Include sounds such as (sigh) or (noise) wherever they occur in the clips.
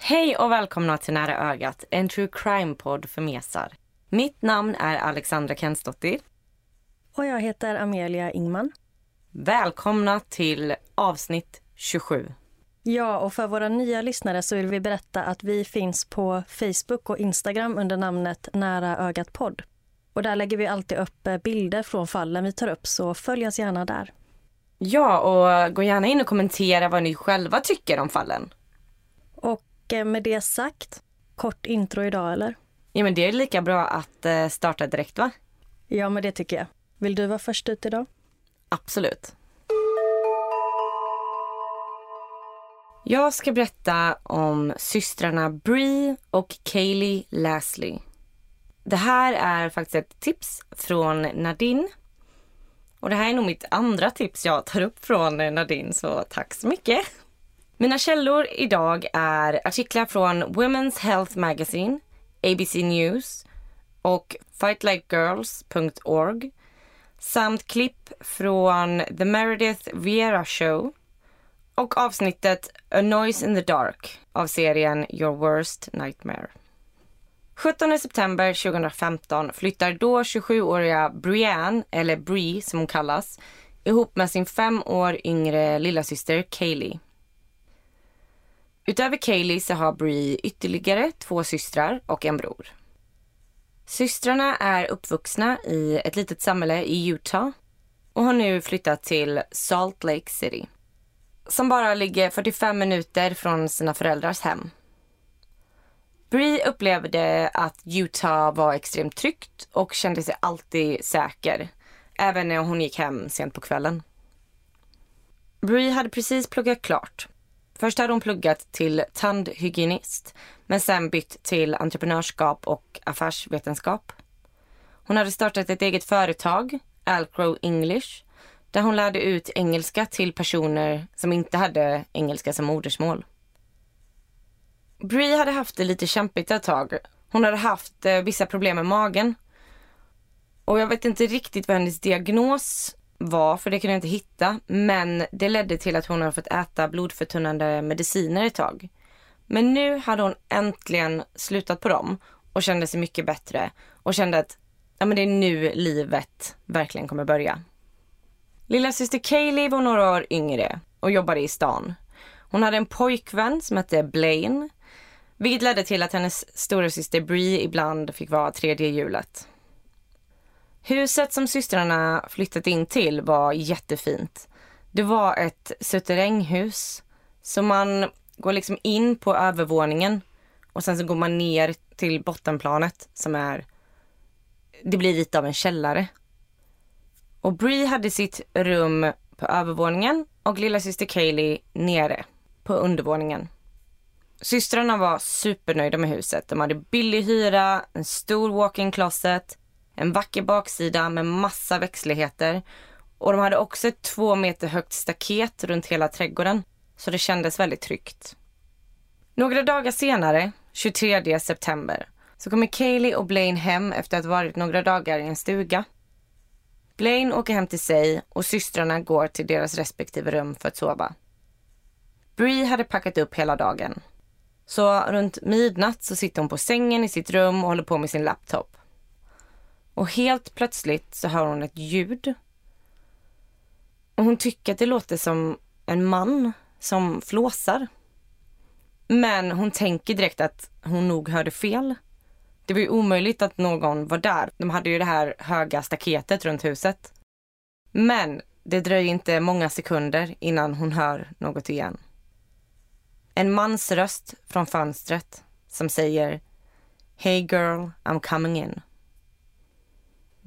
Hej och välkomna till Nära ögat, en true crime-podd för mesar. Mitt namn är Alexandra Kensdottir. Och jag heter Amelia Ingman. Välkomna till avsnitt 27. Ja, och för våra nya lyssnare så vill vi berätta att vi finns på Facebook och Instagram under namnet Nära ögat podd. Och där lägger vi alltid upp eh, bilder från fallen vi tar upp, så följ oss gärna där. Ja, och gå gärna in och kommentera vad ni själva tycker om fallen. Och eh, med det sagt, kort intro idag eller? Ja, men det är lika bra att eh, starta direkt va? Ja, men det tycker jag. Vill du vara först ut idag? Absolut. Jag ska berätta om systrarna Bree och Kaylee Lasley. Det här är faktiskt ett tips från Nadine. Och det här är nog mitt andra tips jag tar upp från Nadine, så tack så mycket. Mina källor idag är artiklar från Women's Health Magazine, ABC News och fightlikeGirls.org samt klipp från The Meredith Vieira Show och avsnittet A Noise in the Dark av serien Your Worst Nightmare. 17 september 2015 flyttar då 27-åriga Brianne, eller Bree som hon kallas, ihop med sin fem år yngre lillasyster Kaylee. Utöver Kaylee så har Bree ytterligare två systrar och en bror. Systrarna är uppvuxna i ett litet samhälle i Utah och har nu flyttat till Salt Lake City som bara ligger 45 minuter från sina föräldrars hem. Bree upplevde att Utah var extremt tryggt och kände sig alltid säker, även när hon gick hem sent på kvällen. Bree hade precis pluggat klart. Först hade hon pluggat till tandhygienist, men sen bytt till entreprenörskap och affärsvetenskap. Hon hade startat ett eget företag, Alcrow English, där hon lärde ut engelska till personer som inte hade engelska som modersmål. Bree hade haft det lite kämpigt ett tag. Hon hade haft eh, vissa problem med magen. Och jag vet inte riktigt vad hennes diagnos var, för det kunde jag inte hitta. Men det ledde till att hon hade fått äta blodförtunnande mediciner ett tag. Men nu hade hon äntligen slutat på dem och kände sig mycket bättre och kände att ja, men det är nu livet verkligen kommer börja. Lilla syster Kaylee var några år yngre och jobbade i stan. Hon hade en pojkvän som hette Blaine, vilket ledde till att hennes stora syster Bree ibland fick vara tredje hjulet. Huset som systrarna flyttat in till var jättefint. Det var ett suterränghus, så man går liksom in på övervåningen och sen så går man ner till bottenplanet som är, det blir lite av en källare. Och Bree hade sitt rum på övervåningen och lilla syster Kaylee nere på undervåningen. Systrarna var supernöjda med huset. De hade billig hyra, en stor walk-in closet, en vacker baksida med massa växtligheter och de hade också ett två meter högt staket runt hela trädgården så det kändes väldigt tryggt. Några dagar senare, 23 september, så kommer Kaylee och Blaine hem efter att ha varit några dagar i en stuga. Blaine åker hem till sig och systrarna går till deras respektive rum för att sova. Bree hade packat upp hela dagen. Så runt midnatt så sitter hon på sängen i sitt rum och håller på med sin laptop. Och helt plötsligt så hör hon ett ljud. Och hon tycker att det låter som en man som flåsar. Men hon tänker direkt att hon nog hörde fel. Det var ju omöjligt att någon var där. De hade ju det här höga staketet runt huset. Men det dröjer inte många sekunder innan hon hör något igen. En mans röst från fönstret som säger Hey girl, I'm coming in.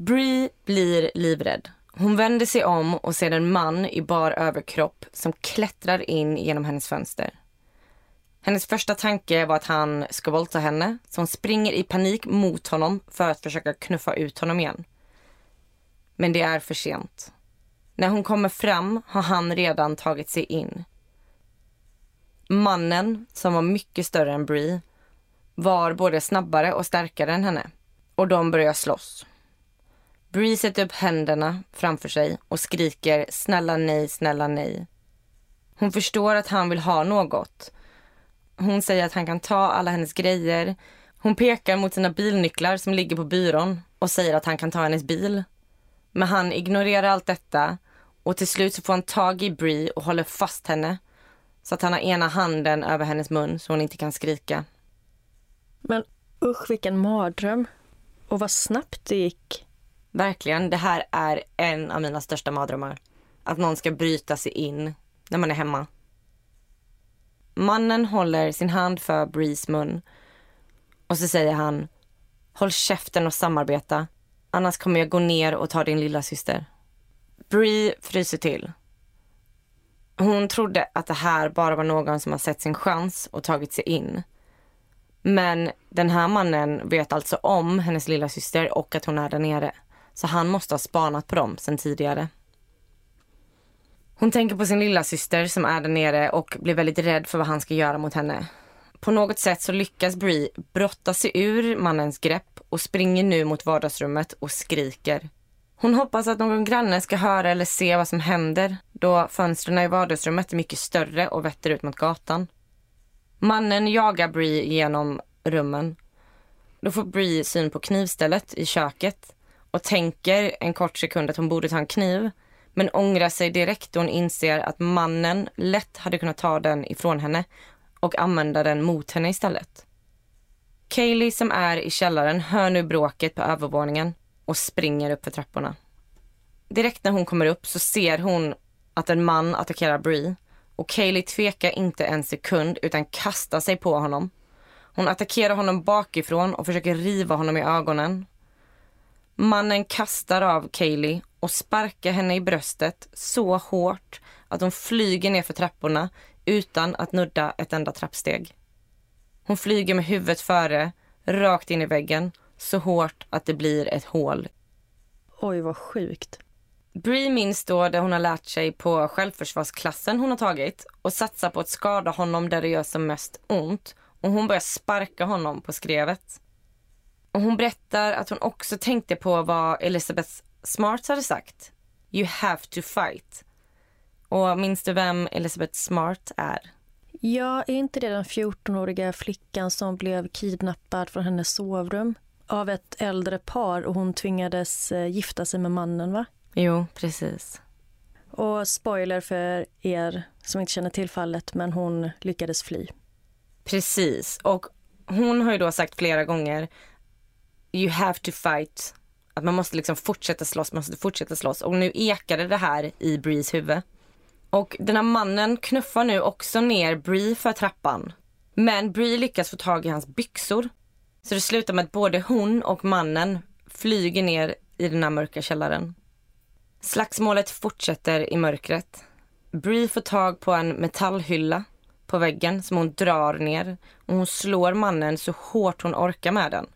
Bree blir livrädd. Hon vänder sig om och ser en man i bar överkropp som klättrar in genom hennes fönster. Hennes första tanke var att han ska våldta henne, så hon springer i panik mot honom för att försöka knuffa ut honom igen. Men det är för sent. När hon kommer fram har han redan tagit sig in. Mannen, som var mycket större än Bree, var både snabbare och starkare än henne. Och de börjar slåss. Bree sätter upp händerna framför sig och skriker snälla nej, snälla nej. Hon förstår att han vill ha något. Hon säger att han kan ta alla hennes grejer. Hon pekar mot sina bilnycklar som ligger på byrån och säger att han kan ta hennes bil. Men han ignorerar allt detta och till slut så får han tag i Bree och håller fast henne så att han har ena handen över hennes mun så hon inte kan skrika. Men usch vilken mardröm. Och vad snabbt det gick. Verkligen, det här är en av mina största mardrömmar. Att någon ska bryta sig in när man är hemma. Mannen håller sin hand för Brees mun och så säger han Håll käften och samarbeta, annars kommer jag gå ner och ta din lilla syster. Bree fryser till. Hon trodde att det här bara var någon som har sett sin chans och tagit sig in. Men den här mannen vet alltså om hennes lilla syster och att hon är där nere. Så han måste ha spanat på dem sen tidigare. Hon tänker på sin lilla syster som är där nere och blir väldigt rädd för vad han ska göra mot henne. På något sätt så lyckas Bree brotta sig ur mannens grepp och springer nu mot vardagsrummet och skriker. Hon hoppas att någon granne ska höra eller se vad som händer då fönstren i vardagsrummet är mycket större och vetter ut mot gatan. Mannen jagar Bree genom rummen. Då får Bree syn på knivstället i köket och tänker en kort sekund att hon borde ta en kniv men ångrar sig direkt då hon inser att mannen lätt hade kunnat ta den ifrån henne och använda den mot henne istället. Kaylee som är i källaren hör nu bråket på övervåningen och springer upp för trapporna. Direkt när hon kommer upp så ser hon att en man attackerar Bree och Kaylee tvekar inte en sekund utan kastar sig på honom. Hon attackerar honom bakifrån och försöker riva honom i ögonen. Mannen kastar av Kaylee och sparkar henne i bröstet så hårt att hon flyger ner för trapporna utan att nudda ett enda trappsteg. Hon flyger med huvudet före, rakt in i väggen, så hårt att det blir ett hål. Oj, vad sjukt. Bree minns då det hon har lärt sig på självförsvarsklassen hon har tagit och satsar på att skada honom där det gör som mest ont och hon börjar sparka honom på skrevet. Och hon berättar att hon också tänkte på vad Elizabeth Smart hade sagt. You have to fight. Och minns du vem Elizabeth Smart är? Ja, är inte det den 14-åriga flickan som blev kidnappad från hennes sovrum av ett äldre par och hon tvingades eh, gifta sig med mannen, va? Jo, precis. Och spoiler för er som inte känner till fallet, men hon lyckades fly. Precis. Och hon har ju då sagt flera gånger You have to fight. Att man måste liksom fortsätta slåss, man måste fortsätta slåss. Och nu ekade det här i Brees huvud. Och den här mannen knuffar nu också ner Bree för trappan. Men Bree lyckas få tag i hans byxor. Så det slutar med att både hon och mannen flyger ner i den här mörka källaren. Slagsmålet fortsätter i mörkret. Bree får tag på en metallhylla på väggen som hon drar ner och hon slår mannen så hårt hon orkar med den.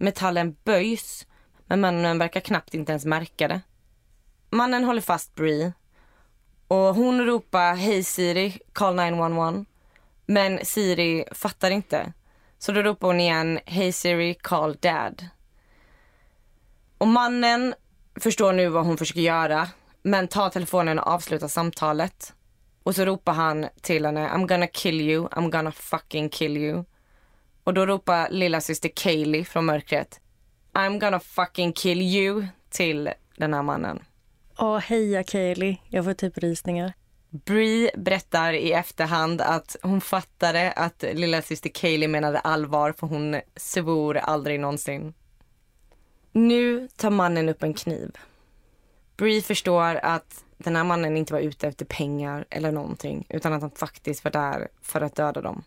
Metallen böjs, men mannen verkar knappt inte ens märka det. Mannen håller fast Bree och hon ropar Hej Siri, call 911. Men Siri fattar inte. Så då ropar hon igen Hej Siri, call dad. Och mannen förstår nu vad hon försöker göra men tar telefonen och avslutar samtalet. Och så ropar han till henne I'm gonna kill you, I'm gonna fucking kill you. Och då ropar lilla syster Kaylee från mörkret I'm gonna fucking kill you till den här mannen. Åh, heja Kaylee. Jag får typ rysningar. Bree berättar i efterhand att hon fattade att lilla syster Kaylee menade allvar för hon svor aldrig någonsin. Nu tar mannen upp en kniv. Bree förstår att den här mannen inte var ute efter pengar eller någonting utan att han faktiskt var där för att döda dem.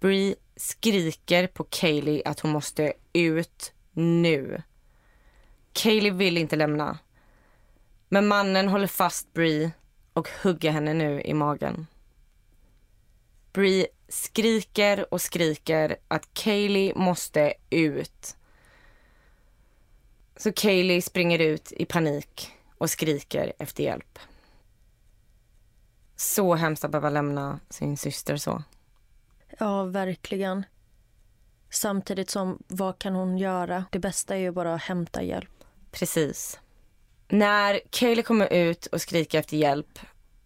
Bree skriker på Kaylee att hon måste ut nu. Kaylee vill inte lämna. Men mannen håller fast Bree och hugger henne nu i magen. Bree skriker och skriker att Kaylee måste ut. Så Kaylee springer ut i panik och skriker efter hjälp. Så hemskt att behöva lämna sin syster så. Ja, verkligen. Samtidigt som, vad kan hon göra? Det bästa är ju bara att hämta hjälp. Precis. När Kaylee kommer ut och skriker efter hjälp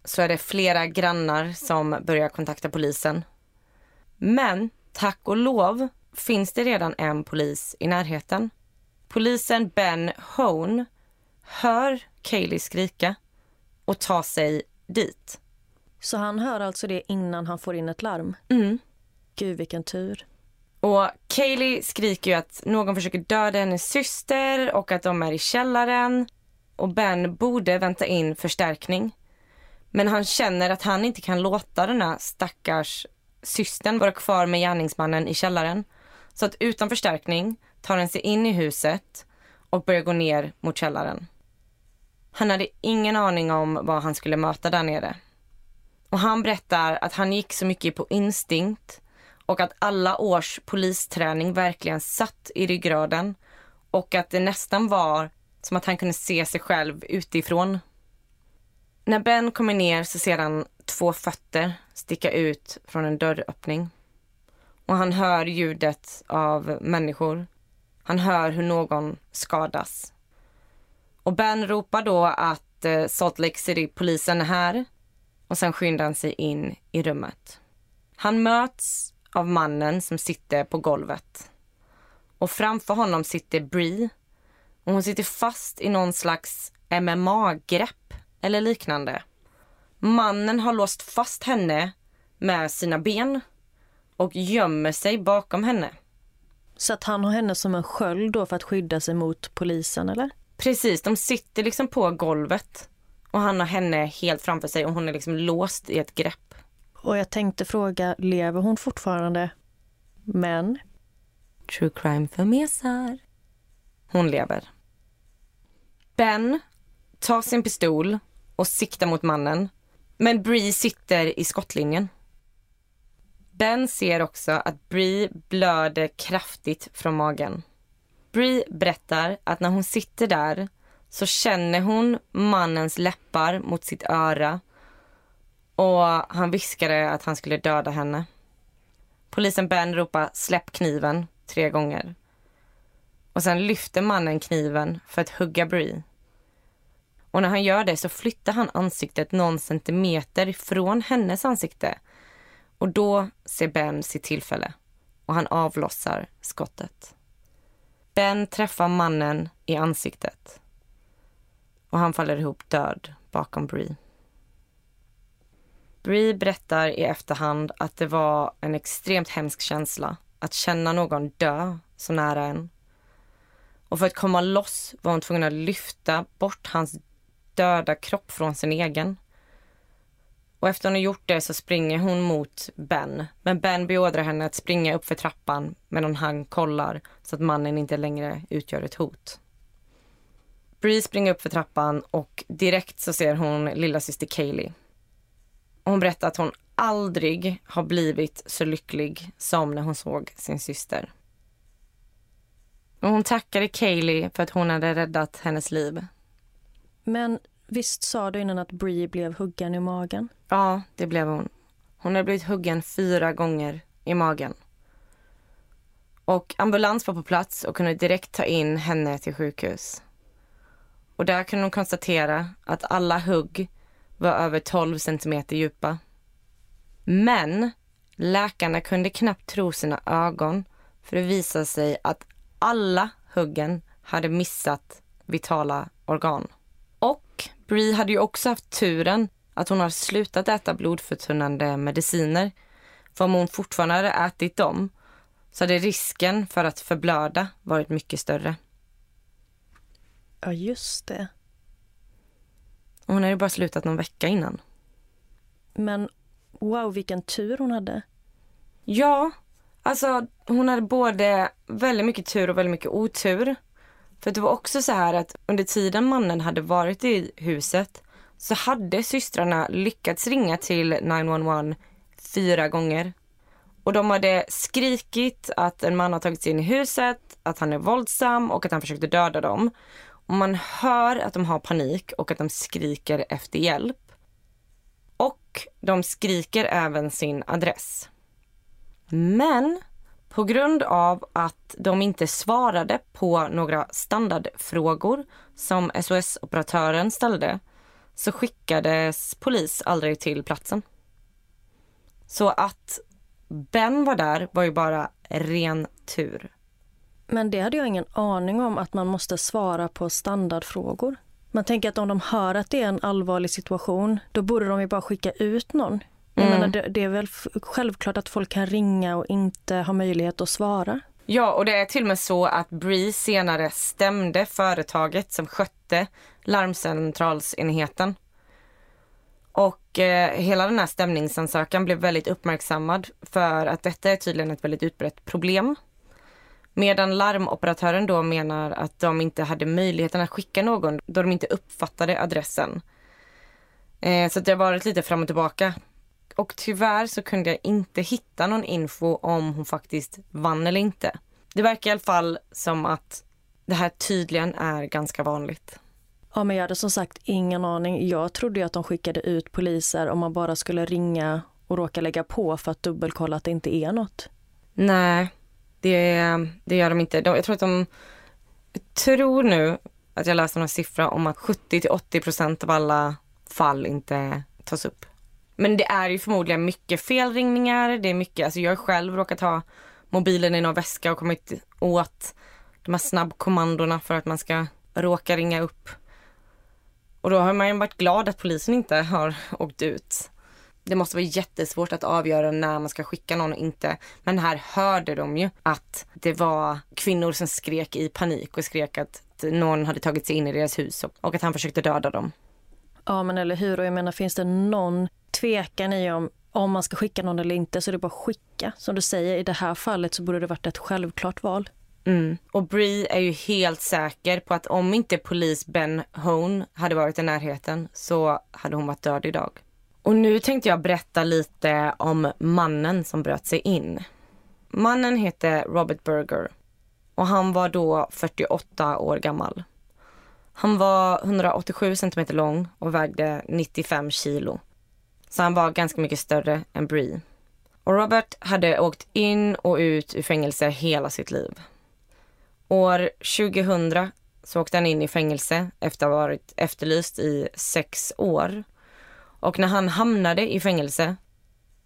så är det flera grannar som börjar kontakta polisen. Men tack och lov finns det redan en polis i närheten. Polisen Ben Hone hör Kaylee skrika och tar sig dit. Så han hör alltså det innan han får in ett larm? Mm. Gud, vilken tur. Och Kaylee skriker ju att någon försöker döda hennes syster och att de är i källaren. Och Ben borde vänta in förstärkning. Men han känner att han inte kan låta den här stackars systern vara kvar med gärningsmannen i källaren. Så att utan förstärkning tar han sig in i huset och börjar gå ner mot källaren. Han hade ingen aning om vad han skulle möta där nere. Och han berättar att han gick så mycket på instinkt och att alla års polisträning verkligen satt i ryggraden och att det nästan var som att han kunde se sig själv utifrån. När Ben kommer ner så ser han två fötter sticka ut från en dörröppning. Och han hör ljudet av människor. Han hör hur någon skadas. Och Ben ropar då att eh, Salt Lake City-polisen är här och sen skyndar han sig in i rummet. Han möts av mannen som sitter på golvet. Och framför honom sitter Bree. Och hon sitter fast i någon slags MMA-grepp eller liknande. Mannen har låst fast henne med sina ben och gömmer sig bakom henne. Så att han har henne som en sköld då för att skydda sig mot polisen, eller? Precis, de sitter liksom på golvet och han har henne helt framför sig och hon är liksom låst i ett grepp. Och jag tänkte fråga, lever hon fortfarande? Men? True crime för mesar. Hon lever. Ben tar sin pistol och siktar mot mannen. Men Bree sitter i skottlinjen. Ben ser också att Bree blöder kraftigt från magen. Bree berättar att när hon sitter där så känner hon mannens läppar mot sitt öra och han viskade att han skulle döda henne. Polisen Ben ropar släpp kniven tre gånger. Och sen lyfter mannen kniven för att hugga Bree. Och när han gör det så flyttar han ansiktet någon centimeter ifrån hennes ansikte. Och då ser Ben sitt tillfälle och han avlossar skottet. Ben träffar mannen i ansiktet och han faller ihop död bakom Bree. Bree berättar i efterhand att det var en extremt hemsk känsla att känna någon dö så nära en. Och för att komma loss var hon tvungen att lyfta bort hans döda kropp från sin egen. Och efter hon har gjort det så springer hon mot Ben. Men Ben beordrar henne att springa upp för trappan medan han kollar så att mannen inte längre utgör ett hot. Bree springer upp för trappan och direkt så ser hon lilla syster Kaylee. Hon berättar att hon aldrig har blivit så lycklig som när hon såg sin syster. Och hon tackade Kaylee för att hon hade räddat hennes liv. Men visst sa du innan att Bree blev huggen i magen? Ja, det blev hon. Hon har blivit huggen fyra gånger i magen. Och ambulans var på plats och kunde direkt ta in henne till sjukhus. Och där kunde de konstatera att alla hugg var över 12 centimeter djupa. Men läkarna kunde knappt tro sina ögon för det visade sig att alla huggen hade missat vitala organ. Och Bree hade ju också haft turen att hon har slutat äta blodförtunnande mediciner. För om hon fortfarande hade ätit dem så hade risken för att förblöda varit mycket större. Ja, just det. Och hon hade bara slutat någon vecka innan. Men wow, vilken tur hon hade. Ja, alltså hon hade både väldigt mycket tur och väldigt mycket otur. För det var också så här att under tiden mannen hade varit i huset så hade systrarna lyckats ringa till 911 fyra gånger. Och de hade skrikit att en man har tagit sig in i huset, att han är våldsam och att han försökte döda dem. Och man hör att de har panik och att de skriker efter hjälp. Och de skriker även sin adress. Men på grund av att de inte svarade på några standardfrågor som SOS-operatören ställde så skickades polis aldrig till platsen. Så att Ben var där var ju bara ren tur. Men det hade jag ingen aning om att man måste svara på standardfrågor. Man tänker att om de hör att det är en allvarlig situation, då borde de ju bara skicka ut någon. Jag Mm. menar, det, är väl självklart att folk kan ringa och inte ha möjlighet att svara. Ja, och det är till och med så att Bree senare stämde företaget som skötte larmcentralsenheten. Och eh, hela den här stämningsansökan blev väldigt uppmärksammad för att detta är tydligen ett väldigt utbrett problem. Medan larmoperatören då menar att de inte hade möjligheten att skicka någon då de inte uppfattade adressen. Eh, så det har varit lite fram och tillbaka. Och tyvärr så kunde jag inte hitta någon info om hon faktiskt vann eller inte. Det verkar i alla fall som att det här tydligen är ganska vanligt. Ja, men jag hade som sagt ingen aning. Jag trodde ju att de skickade ut poliser om man bara skulle ringa och råka lägga på för att dubbelkolla att det inte är något. Nej, det, det gör de inte. De, jag tror att de... Tror nu att jag läste någon siffra om att 70 till 80 procent av alla fall inte tas upp. Men det är ju förmodligen mycket felringningar. Det är mycket, alltså jag har själv råkat ha mobilen i någon väska och kommit åt de här snabbkommandona för att man ska råka ringa upp. Och då har man ju varit glad att polisen inte har åkt ut. Det måste vara jättesvårt att avgöra när man ska skicka någon och inte. Men här hörde de ju att det var kvinnor som skrek i panik och skrek att någon hade tagit sig in i deras hus och- att han försökte döda dem. Ja, men eller hur? Och jag menar, finns det någon tvekan i om, om man ska skicka någon eller inte så är det bara att skicka. Som du säger, i det här fallet så borde det varit ett självklart val. Mm. Och Bree är ju helt säker på att om inte polis Ben Hone hade varit i närheten så hade hon varit död idag. Och nu tänkte jag berätta lite om mannen som bröt sig in. Mannen hette Robert Berger och han var då 48 år gammal. Han var 187 centimeter lång och vägde 95 kilo. Så han var ganska mycket större än Bree. Och Robert hade åkt in och ut ur fängelse hela sitt liv. År 2000 så åkte han in i fängelse efter att ha varit efterlyst i sex år. Och när han hamnade i fängelse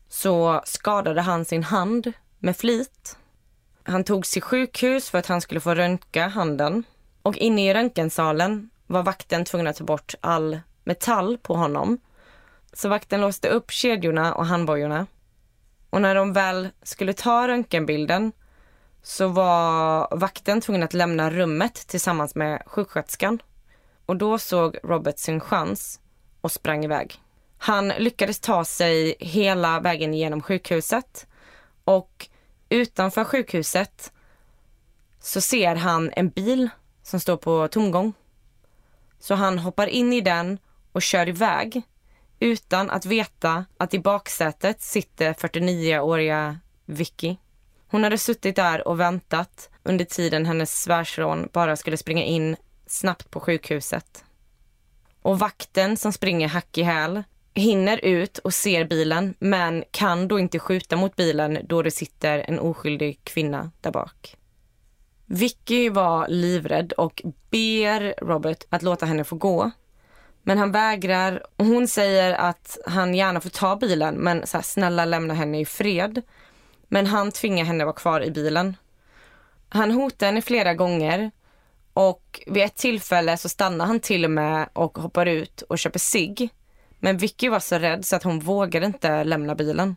så skadade han sin hand med flit. Han togs till sjukhus för att han skulle få röntga handen. Och inne i röntgensalen var vakten tvungen att ta bort all metall på honom. Så vakten låste upp kedjorna och handbojorna. Och när de väl skulle ta röntgenbilden så var vakten tvungen att lämna rummet tillsammans med sjuksköterskan. Och då såg Robert sin chans och sprang iväg. Han lyckades ta sig hela vägen genom sjukhuset och utanför sjukhuset så ser han en bil som står på tomgång. Så han hoppar in i den och kör iväg utan att veta att i baksätet sitter 49-åriga Vicky. Hon hade suttit där och väntat under tiden hennes svärson bara skulle springa in snabbt på sjukhuset. Och vakten som springer hack i häl hinner ut och ser bilen men kan då inte skjuta mot bilen då det sitter en oskyldig kvinna där bak. Vicky var livrädd och ber Robert att låta henne få gå. Men han vägrar och hon säger att han gärna får ta bilen men så här, snälla lämna henne i fred. Men han tvingar henne vara kvar i bilen. Han hotar henne flera gånger och vid ett tillfälle så stannar han till och med och hoppar ut och köper sig. Men Vicky var så rädd så att hon vågade inte lämna bilen.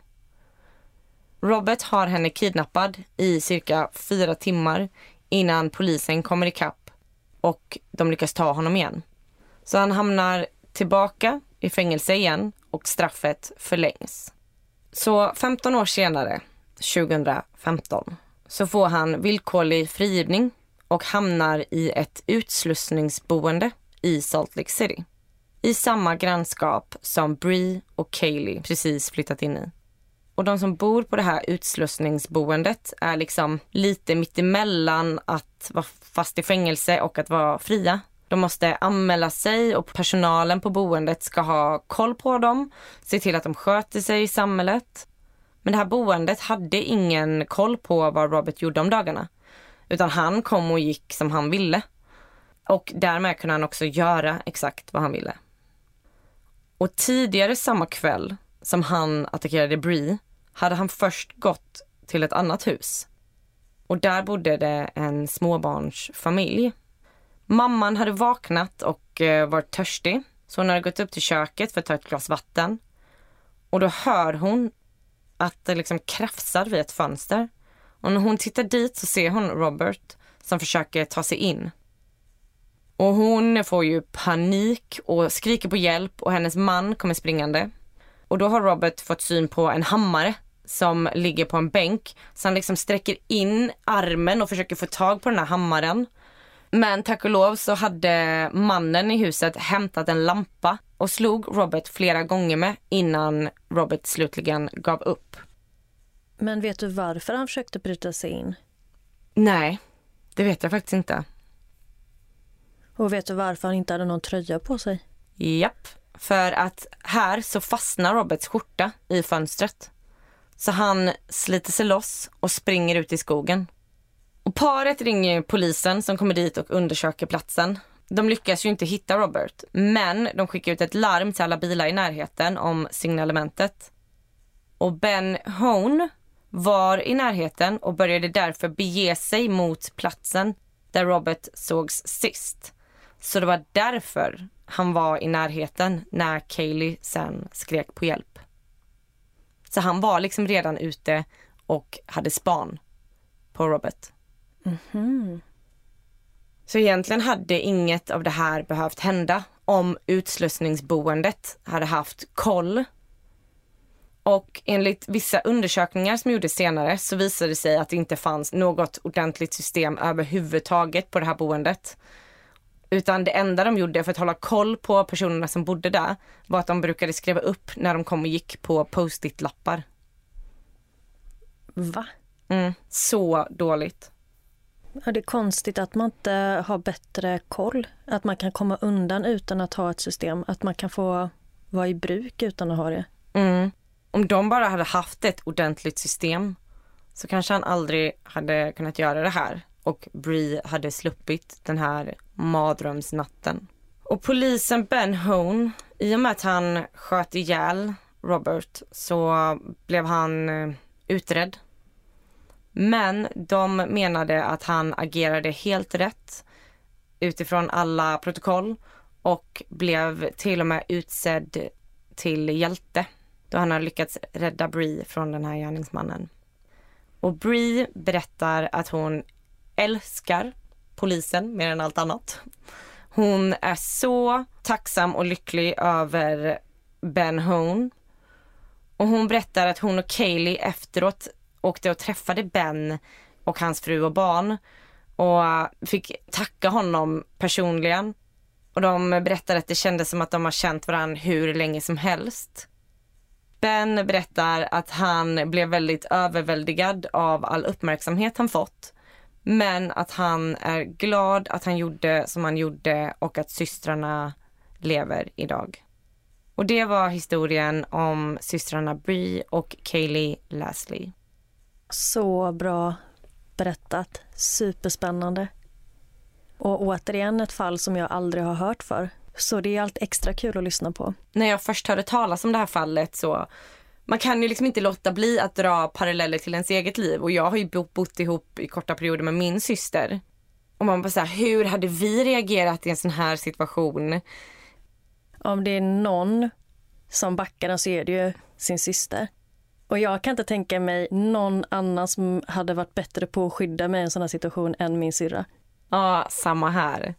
Robert har henne kidnappad i cirka fyra timmar innan polisen kommer ikapp och de lyckas ta honom igen. Så han hamnar tillbaka i fängelse igen och straffet förlängs. Så 15 år senare, 2015, så får han villkorlig frigivning och hamnar i ett utslussningsboende i Salt Lake City. I samma grannskap som Bree och Kaylee precis flyttat in i. Och de som bor på det här utslussningsboendet är liksom lite mittemellan att vara fast i fängelse och att vara fria. De måste anmäla sig och personalen på boendet ska ha koll på dem, se till att de sköter sig i samhället. Men det här boendet hade ingen koll på vad Robert gjorde om dagarna. Utan han kom och gick som han ville. Och därmed kunde han också göra exakt vad han ville. Och tidigare samma kväll som han attackerade Bree hade han först gått till ett annat hus. Och där bodde det en småbarnsfamilj. Mamman hade vaknat och eh, varit törstig så hon hade gått upp till köket för att ta ett glas vatten. Och då hör hon att det liksom krafsar vid ett fönster. Och när hon tittar dit så ser hon Robert som försöker ta sig in. Och hon får ju panik och skriker på hjälp och hennes man kommer springande. Och då har Robert fått syn på en hammare som ligger på en bänk. Så han liksom sträcker in armen och försöker få tag på den här hammaren. Men tack och lov så hade mannen i huset hämtat en lampa och slog Robert flera gånger med innan Robert slutligen gav upp. Men vet du varför han försökte bryta sig in? Nej, det vet jag faktiskt inte. Och vet du varför han inte hade någon tröja på sig? Japp, för att här så fastnar Roberts skjorta i fönstret. Så han sliter sig loss och springer ut i skogen. Och paret ringer polisen som kommer dit och undersöker platsen. De lyckas ju inte hitta Robert, men de skickar ut ett larm till alla bilar i närheten om signalementet. Och Ben Hone var i närheten och började därför bege sig mot platsen där Robert sågs sist. Så det var därför han var i närheten när Kaylee sen skrek på hjälp. Så han var liksom redan ute och hade span på Robert. Mm. Så egentligen hade inget av det här behövt hända om utslussningsboendet hade haft koll. Och enligt vissa undersökningar som gjordes senare så visade det sig att det inte fanns något ordentligt system överhuvudtaget på det här boendet. Utan det enda de gjorde för att hålla koll på personerna som bodde där var att de brukade skriva upp när de kom och gick på post-it-lappar. Va? Mm, så dåligt. Ja, det är konstigt att man inte har bättre koll. Att man kan komma undan utan att ha ett system. Att man kan få vara i bruk utan att ha det. Mm. Om de bara hade haft ett ordentligt system så kanske han aldrig hade kunnat göra det här och Bree hade sluppit den här mardrömsnatten. Och polisen Ben Hone, i och med att han sköt ihjäl Robert så blev han eh, utredd. Men de menade att han agerade helt rätt utifrån alla protokoll och blev till och med utsedd till hjälte då han har lyckats rädda Bree från den här gärningsmannen. Och Bree berättar att hon älskar polisen mer än allt annat. Hon är så tacksam och lycklig över Ben Hone. Och hon berättar att hon och Kaylee efteråt åkte och träffade Ben och hans fru och barn och fick tacka honom personligen. Och de berättar att det kändes som att de har känt varandra hur länge som helst. Ben berättar att han blev väldigt överväldigad av all uppmärksamhet han fått. Men att han är glad att han gjorde som han gjorde och att systrarna lever idag. Och det var historien om systrarna Bree och Kaylee Lasley. Så bra berättat. Superspännande. Och återigen ett fall som jag aldrig har hört för. Så det är allt extra kul att lyssna på. När jag först hörde talas om det här fallet så man kan ju liksom inte låta bli att dra paralleller till ens eget liv och jag har ju bott ihop i korta perioder med min syster. Och man bara såhär, hur hade vi reagerat i en sån här situation? Om det är någon som backar den så är det ju sin syster. Och jag kan inte tänka mig någon annan som hade varit bättre på att skydda mig i en sån här situation än min syrra. Ja, samma här.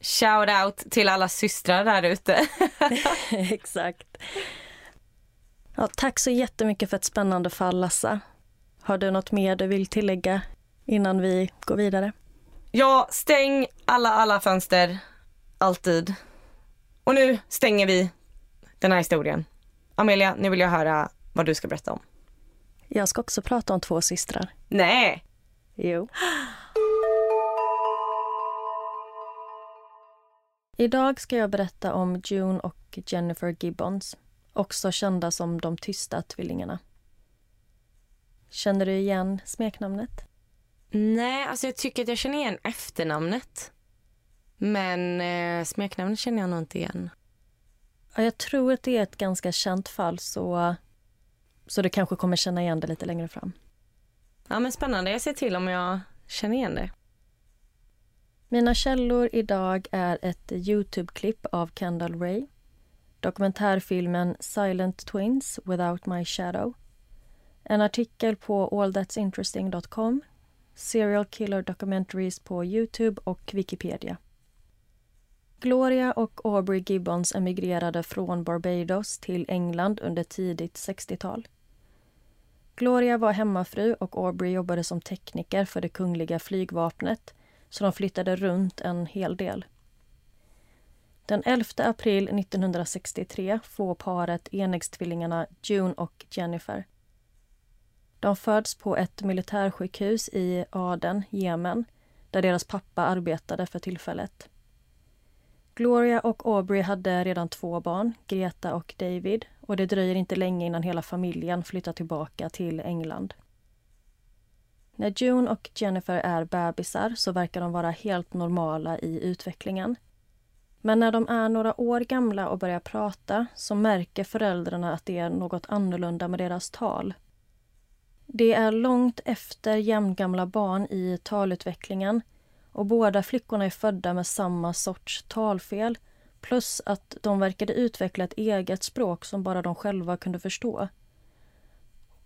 Shout out till alla systrar där ute. (laughs) Exakt. Ja, tack så jättemycket för ett spännande fall, Lassa. Har du något mer du vill tillägga innan vi går vidare? Ja, stäng alla, alla fönster. Alltid. Och nu stänger vi den här historien. Amelia, nu vill jag höra vad du ska berätta om. Jag ska också prata om två systrar. Nej! Jo. Idag ska jag berätta om June och Jennifer Gibbons, också kända som de tysta tvillingarna. Känner du igen smeknamnet? Nej, alltså jag tycker att jag känner igen efternamnet. Men eh, smeknamnet känner jag nog inte igen. Ja, jag tror att det är ett ganska känt fall så, så du kanske kommer känna igen det lite längre fram. Ja men spännande, jag ser till om jag känner igen det. Mina källor idag är ett Youtube-klipp av Kendall Ray, dokumentärfilmen Silent Twins Without My Shadow, en artikel på allthat'sinteresting.com, serial killer documentaries på Youtube och Wikipedia. Gloria och Aubrey Gibbons emigrerade från Barbados till England under tidigt 60-tal. Gloria var hemmafru och Aubrey jobbade som tekniker för det kungliga flygvapnet så de flyttade runt en hel del. Den 11 april 1963 får paret enäggstvillingarna June och Jennifer. De föds på ett militärsjukhus i Aden, Jemen där deras pappa arbetade för tillfället. Gloria och Aubrey hade redan två barn, Greta och David och det dröjer inte länge innan hela familjen flyttar tillbaka till England. När June och Jennifer är bebisar så verkar de vara helt normala i utvecklingen. Men när de är några år gamla och börjar prata så märker föräldrarna att det är något annorlunda med deras tal. Det är långt efter jämngamla barn i talutvecklingen och båda flickorna är födda med samma sorts talfel plus att de verkade utveckla ett eget språk som bara de själva kunde förstå.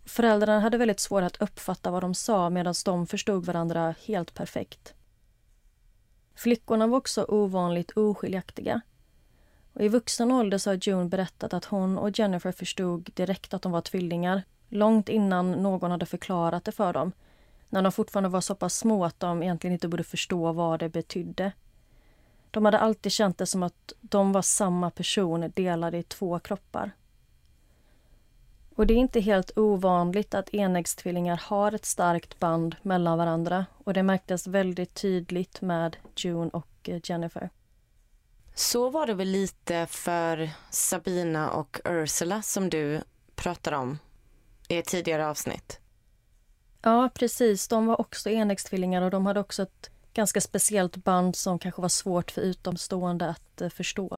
Föräldrarna hade väldigt svårt att uppfatta vad de sa medan de förstod varandra helt perfekt. Flickorna var också ovanligt oskiljaktiga. Och I vuxen ålder så har June berättat att hon och Jennifer förstod direkt att de var tvillingar långt innan någon hade förklarat det för dem när de fortfarande var så pass små att de egentligen inte borde förstå vad det betydde. De hade alltid känt det som att de var samma person delade i två kroppar. Och det är inte helt ovanligt att enäggstvillingar har ett starkt band mellan varandra och det märktes väldigt tydligt med June och eh, Jennifer. Så var det väl lite för Sabina och Ursula som du pratade om i ett tidigare avsnitt? Ja, precis. De var också enäggstvillingar och de hade också ett ganska speciellt band som kanske var svårt för utomstående att eh, förstå.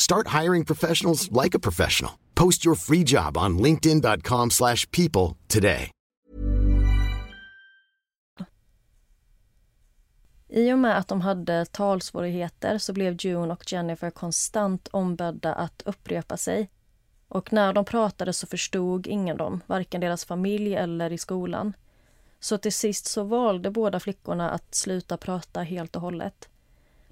Start hiring professionals like a professional. Post your free job on linkedin.com slash people today. I och med att de hade talsvårigheter så blev June och Jennifer konstant ombedda att upprepa sig. Och när de pratade så förstod ingen dem, varken deras familj eller i skolan. Så till sist så valde båda flickorna att sluta prata helt och hållet.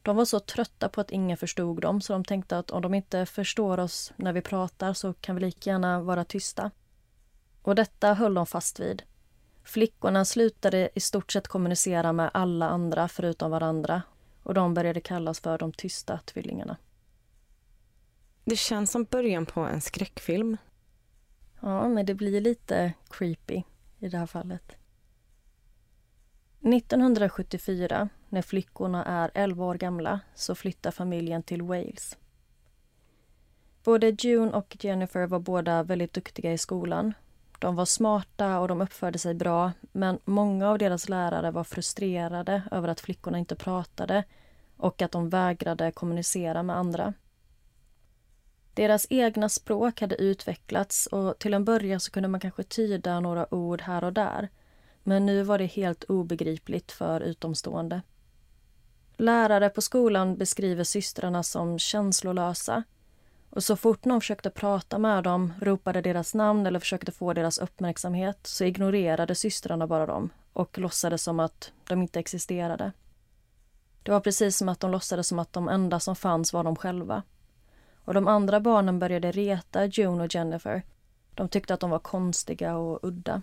De var så trötta på att ingen förstod dem så de tänkte att om de inte förstår oss när vi pratar så kan vi lika gärna vara tysta. Och detta höll de fast vid. Flickorna slutade i stort sett kommunicera med alla andra förutom varandra och de började kallas för de tysta tvillingarna. Det känns som början på en skräckfilm. Ja, men det blir lite creepy i det här fallet. 1974, när flickorna är 11 år gamla, så flyttar familjen till Wales. Både June och Jennifer var båda väldigt duktiga i skolan. De var smarta och de uppförde sig bra men många av deras lärare var frustrerade över att flickorna inte pratade och att de vägrade kommunicera med andra. Deras egna språk hade utvecklats och till en början så kunde man kanske tyda några ord här och där. Men nu var det helt obegripligt för utomstående. Lärare på skolan beskriver systrarna som känslolösa. Och så fort någon försökte prata med dem, ropade deras namn eller försökte få deras uppmärksamhet så ignorerade systrarna bara dem och låtsades som att de inte existerade. Det var precis som att de låtsades som att de enda som fanns var de själva. Och de andra barnen började reta June och Jennifer. De tyckte att de var konstiga och udda.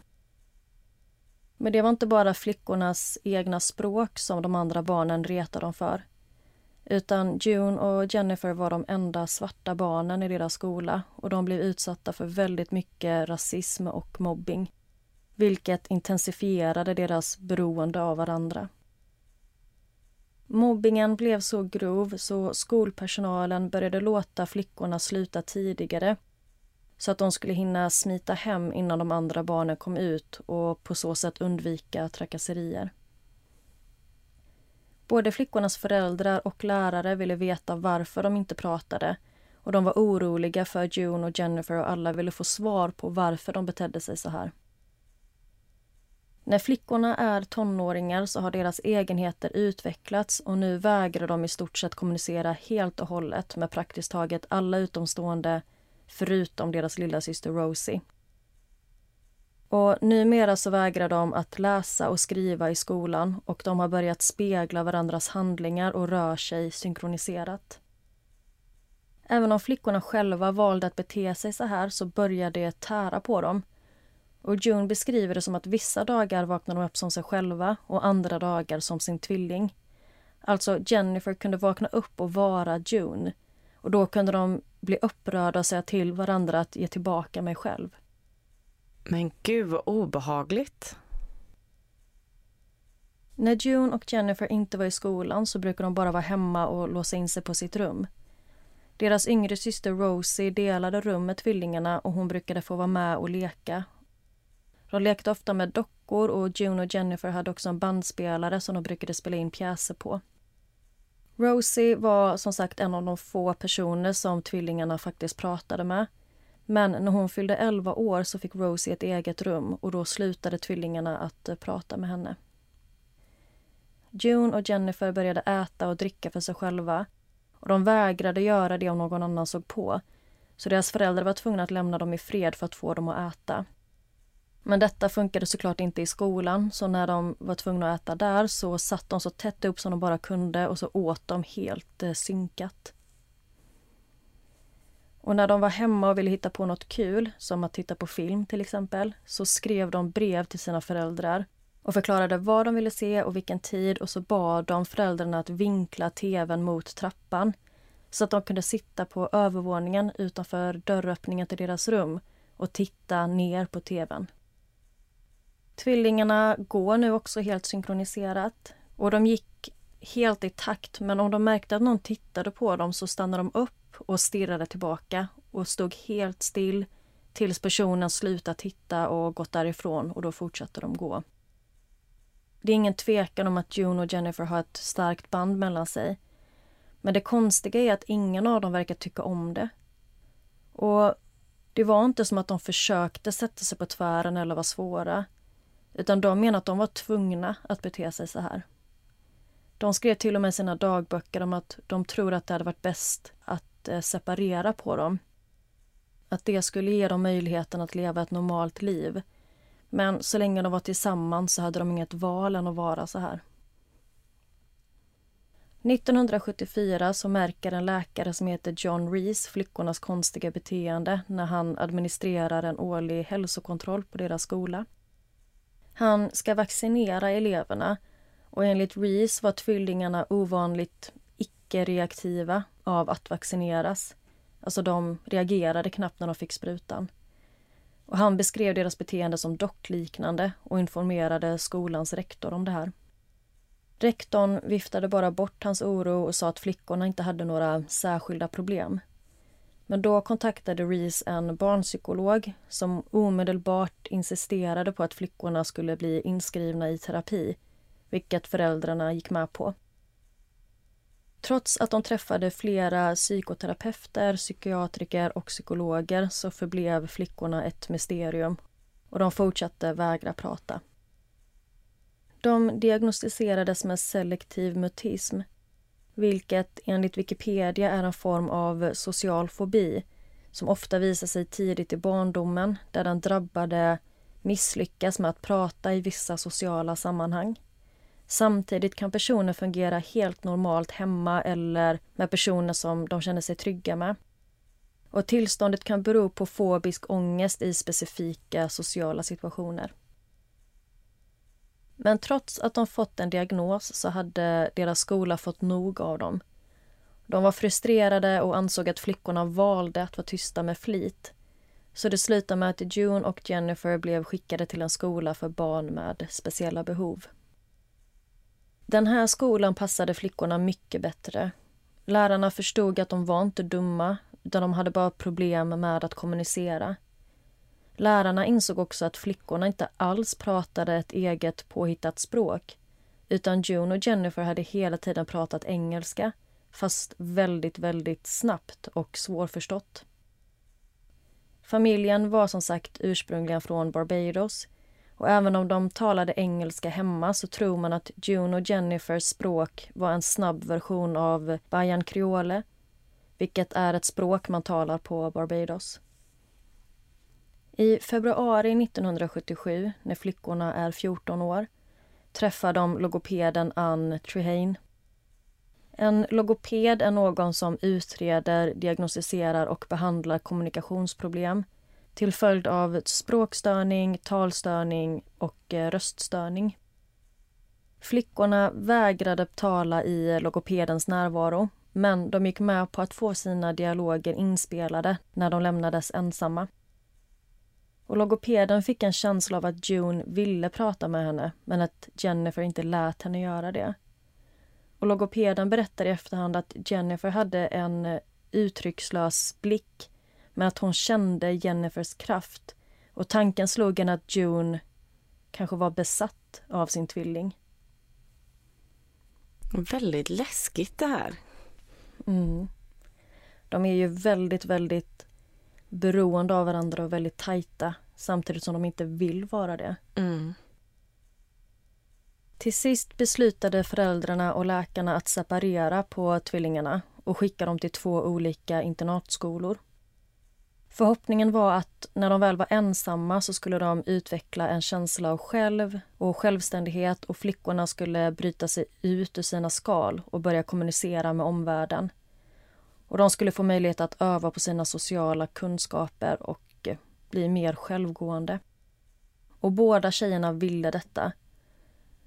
Men det var inte bara flickornas egna språk som de andra barnen retade dem för. Utan June och Jennifer var de enda svarta barnen i deras skola och de blev utsatta för väldigt mycket rasism och mobbing. Vilket intensifierade deras beroende av varandra. Mobbingen blev så grov så skolpersonalen började låta flickorna sluta tidigare så att de skulle hinna smita hem innan de andra barnen kom ut och på så sätt undvika trakasserier. Både flickornas föräldrar och lärare ville veta varför de inte pratade och de var oroliga för June och Jennifer och alla ville få svar på varför de betedde sig så här. När flickorna är tonåringar så har deras egenheter utvecklats och nu vägrar de i stort sett kommunicera helt och hållet med praktiskt taget alla utomstående förutom deras lilla syster Rosie. Och numera så vägrar de att läsa och skriva i skolan och de har börjat spegla varandras handlingar och rör sig synkroniserat. Även om flickorna själva valde att bete sig så här så börjar det tära på dem och June beskriver det som att vissa dagar vaknar de upp som sig själva och andra dagar som sin tvilling. Alltså Jennifer kunde vakna upp och vara June. Och då kunde de bli upprörda och säga till varandra att ge tillbaka mig själv. Men gud vad obehagligt. När June och Jennifer inte var i skolan så brukade de bara vara hemma och låsa in sig på sitt rum. Deras yngre syster Rosie delade rum med tvillingarna och hon brukade få vara med och leka de lekte ofta med dockor och June och Jennifer hade också en bandspelare som de brukade spela in pjäser på. Rosie var som sagt en av de få personer som tvillingarna faktiskt pratade med. Men när hon fyllde 11 år så fick Rosie ett eget rum och då slutade tvillingarna att eh, prata med henne. June och Jennifer började äta och dricka för sig själva och de vägrade göra det om någon annan såg på. Så deras föräldrar var tvungna att lämna dem i fred för att få dem att äta. Men detta funkade såklart inte i skolan så när de var tvungna att äta där så satt de så tätt upp som de bara kunde och så åt de helt eh, synkat. Och när de var hemma och ville hitta på något kul, som att titta på film till exempel, så skrev de brev till sina föräldrar och förklarade vad de ville se och vilken tid och så bad de föräldrarna att vinkla tvn mot trappan så att de kunde sitta på övervåningen utanför dörröppningen till deras rum och titta ner på tvn. Tvillingarna går nu också helt synkroniserat och de gick helt i takt men om de märkte att någon tittade på dem så stannade de upp och stirrade tillbaka och stod helt still tills personen slutade titta och gått därifrån och då fortsatte de gå. Det är ingen tvekan om att June och Jennifer har ett starkt band mellan sig. Men det konstiga är att ingen av dem verkar tycka om det. Och det var inte som att de försökte sätta sig på tvären eller var svåra. Utan de menar att de var tvungna att bete sig så här. De skrev till och med i sina dagböcker om att de tror att det hade varit bäst att eh, separera på dem. Att det skulle ge dem möjligheten att leva ett normalt liv. Men så länge de var tillsammans så hade de inget val än att vara så här. 1974 så märker en läkare som heter John Rees flickornas konstiga beteende när han administrerar en årlig hälsokontroll på deras skola. Han ska vaccinera eleverna och enligt Reese var tvillingarna ovanligt icke-reaktiva av att vaccineras. Alltså de reagerade knappt när de fick sprutan. Och han beskrev deras beteende som dockliknande och informerade skolans rektor om det här. Rektorn viftade bara bort hans oro och sa att flickorna inte hade några särskilda problem. Men då kontaktade Reese en barnpsykolog som omedelbart insisterade på att flickorna skulle bli inskrivna i terapi, vilket föräldrarna gick med på. Trots att de träffade flera psykoterapeuter, psykiatriker och psykologer så förblev flickorna ett mysterium och de fortsatte vägra prata. De diagnostiserades med selektiv mutism vilket enligt Wikipedia är en form av social fobi som ofta visar sig tidigt i barndomen där den drabbade misslyckas med att prata i vissa sociala sammanhang. Samtidigt kan personer fungera helt normalt hemma eller med personer som de känner sig trygga med. Och tillståndet kan bero på fobisk ångest i specifika sociala situationer. Men trots att de fått en diagnos så hade deras skola fått nog av dem. De var frustrerade och ansåg att flickorna valde att vara tysta med flit. Så det slutade med att June och Jennifer blev skickade till en skola för barn med speciella behov. Den här skolan passade flickorna mycket bättre. Lärarna förstod att de var inte dumma, utan de hade bara problem med att kommunicera. Lärarna insåg också att flickorna inte alls pratade ett eget påhittat språk utan June och Jennifer hade hela tiden pratat engelska fast väldigt, väldigt snabbt och svårförstått. Familjen var som sagt ursprungligen från Barbados och även om de talade engelska hemma så tror man att June och Jennifers språk var en snabb version av Bayan Creole vilket är ett språk man talar på Barbados. I februari 1977, när flickorna är 14 år, träffar de logopeden Ann Trehane. En logoped är någon som utreder, diagnostiserar och behandlar kommunikationsproblem till följd av språkstörning, talstörning och eh, röststörning. Flickorna vägrade tala i logopedens närvaro men de gick med på att få sina dialoger inspelade när de lämnades ensamma. Och logopeden fick en känsla av att June ville prata med henne men att Jennifer inte lät henne göra det. Och logopeden berättar i efterhand att Jennifer hade en eh, uttryckslös blick men att hon kände Jennifers kraft och tanken slog henne att June kanske var besatt av sin tvilling. Väldigt läskigt det här. Mm. De är ju väldigt, väldigt beroende av varandra och väldigt tajta samtidigt som de inte vill vara det. Mm. Till sist beslutade föräldrarna och läkarna att separera på tvillingarna och skicka dem till två olika internatskolor. Förhoppningen var att när de väl var ensamma så skulle de utveckla en känsla av själv och självständighet och flickorna skulle bryta sig ut ur sina skal och börja kommunicera med omvärlden. Och de skulle få möjlighet att öva på sina sociala kunskaper och eh, bli mer självgående. Och båda tjejerna ville detta.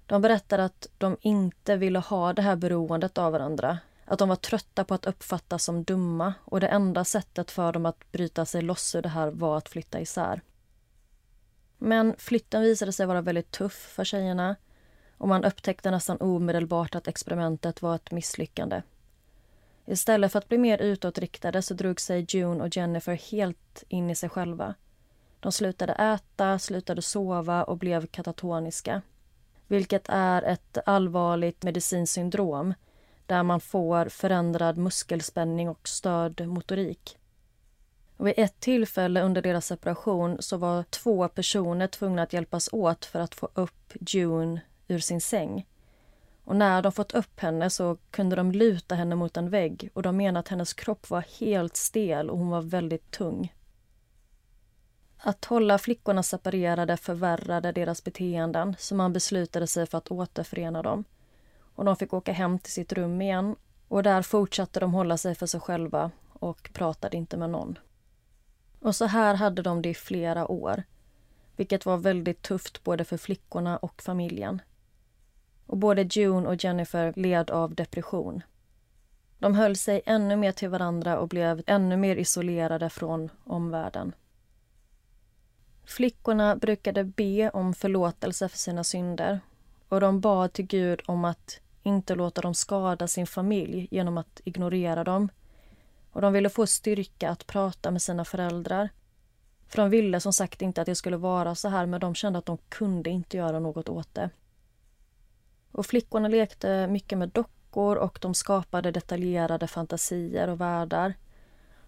De berättade att de inte ville ha det här beroendet av varandra. Att de var trötta på att uppfattas som dumma och det enda sättet för dem att bryta sig loss ur det här var att flytta isär. Men flytten visade sig vara väldigt tuff för tjejerna och man upptäckte nästan omedelbart att experimentet var ett misslyckande. Istället för att bli mer utåtriktade så drog sig June och Jennifer helt in i sig själva. De slutade äta, slutade sova och blev katatoniska. Vilket är ett allvarligt medicinskt syndrom där man får förändrad muskelspänning och störd motorik. Och vid ett tillfälle under deras separation så var två personer tvungna att hjälpas åt för att få upp June ur sin säng. Och när de fått upp henne så kunde de luta henne mot en vägg och de menade att hennes kropp var helt stel och hon var väldigt tung. Att hålla flickorna separerade förvärrade deras beteenden så man beslutade sig för att återförena dem. Och de fick åka hem till sitt rum igen och där fortsatte de hålla sig för sig själva och pratade inte med någon. Och så här hade de det i flera år, vilket var väldigt tufft både för flickorna och familjen. Och både June och Jennifer led av depression. De höll sig ännu mer till varandra och blev ännu mer isolerade från omvärlden. Flickorna brukade be om förlåtelse för sina synder och de bad till Gud om att inte låta dem skada sin familj genom att ignorera dem. Och de ville få styrka att prata med sina föräldrar. För de ville som sagt inte att det skulle vara så här men de kände att de kunde inte göra något åt det. Och flickorna lekte mycket med dockor och de skapade detaljerade fantasier och världar.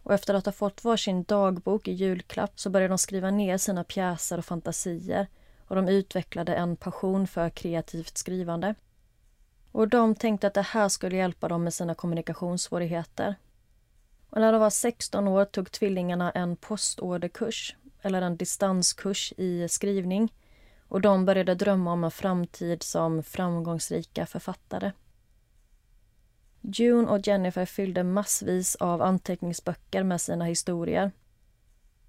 Och efter att ha fått varsin dagbok i julklapp så började de skriva ner sina pjäser och fantasier och de utvecklade en passion för kreativt skrivande. Och de tänkte att det här skulle hjälpa dem med sina kommunikationssvårigheter. Och när de var 16 år tog tvillingarna en postorderkurs, eller en distanskurs i skrivning. Och de började drömma om en framtid som framgångsrika författare. June och Jennifer fyllde massvis av anteckningsböcker med sina historier.